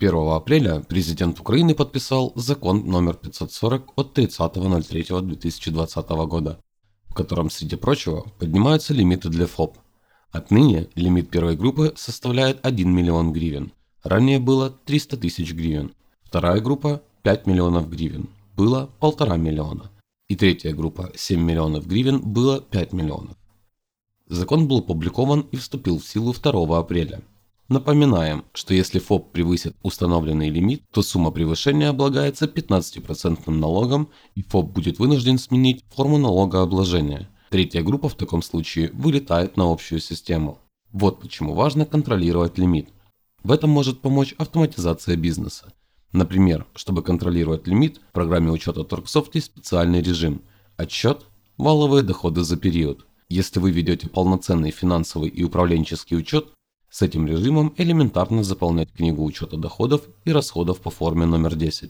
1 апреля президент Украины подписал закон номер 540 от 30.03.2020 года, в котором, среди прочего, поднимаются лимиты для ФОП. Отныне лимит первой группы составляет 1 миллион гривен, ранее было 300 тысяч гривен. Вторая группа 5 миллионов гривен, было 1,5 миллиона. И третья группа 7 миллионов гривен, было 5 миллионов. Закон был опубликован и вступил в силу 2 апреля. Напоминаем, что если ФОП превысит установленный лимит, то сумма превышения облагается 15% налогом и ФОП будет вынужден сменить форму налогообложения. Третья группа в таком случае вылетает на общую систему. Вот почему важно контролировать лимит. В этом может помочь автоматизация бизнеса. Например, чтобы контролировать лимит, в программе учета Торксофт есть специальный режим – отчет «Валовые доходы за период». Если вы ведете полноценный финансовый и управленческий учет, с этим режимом элементарно заполнять книгу учета доходов и расходов по форме номер 10.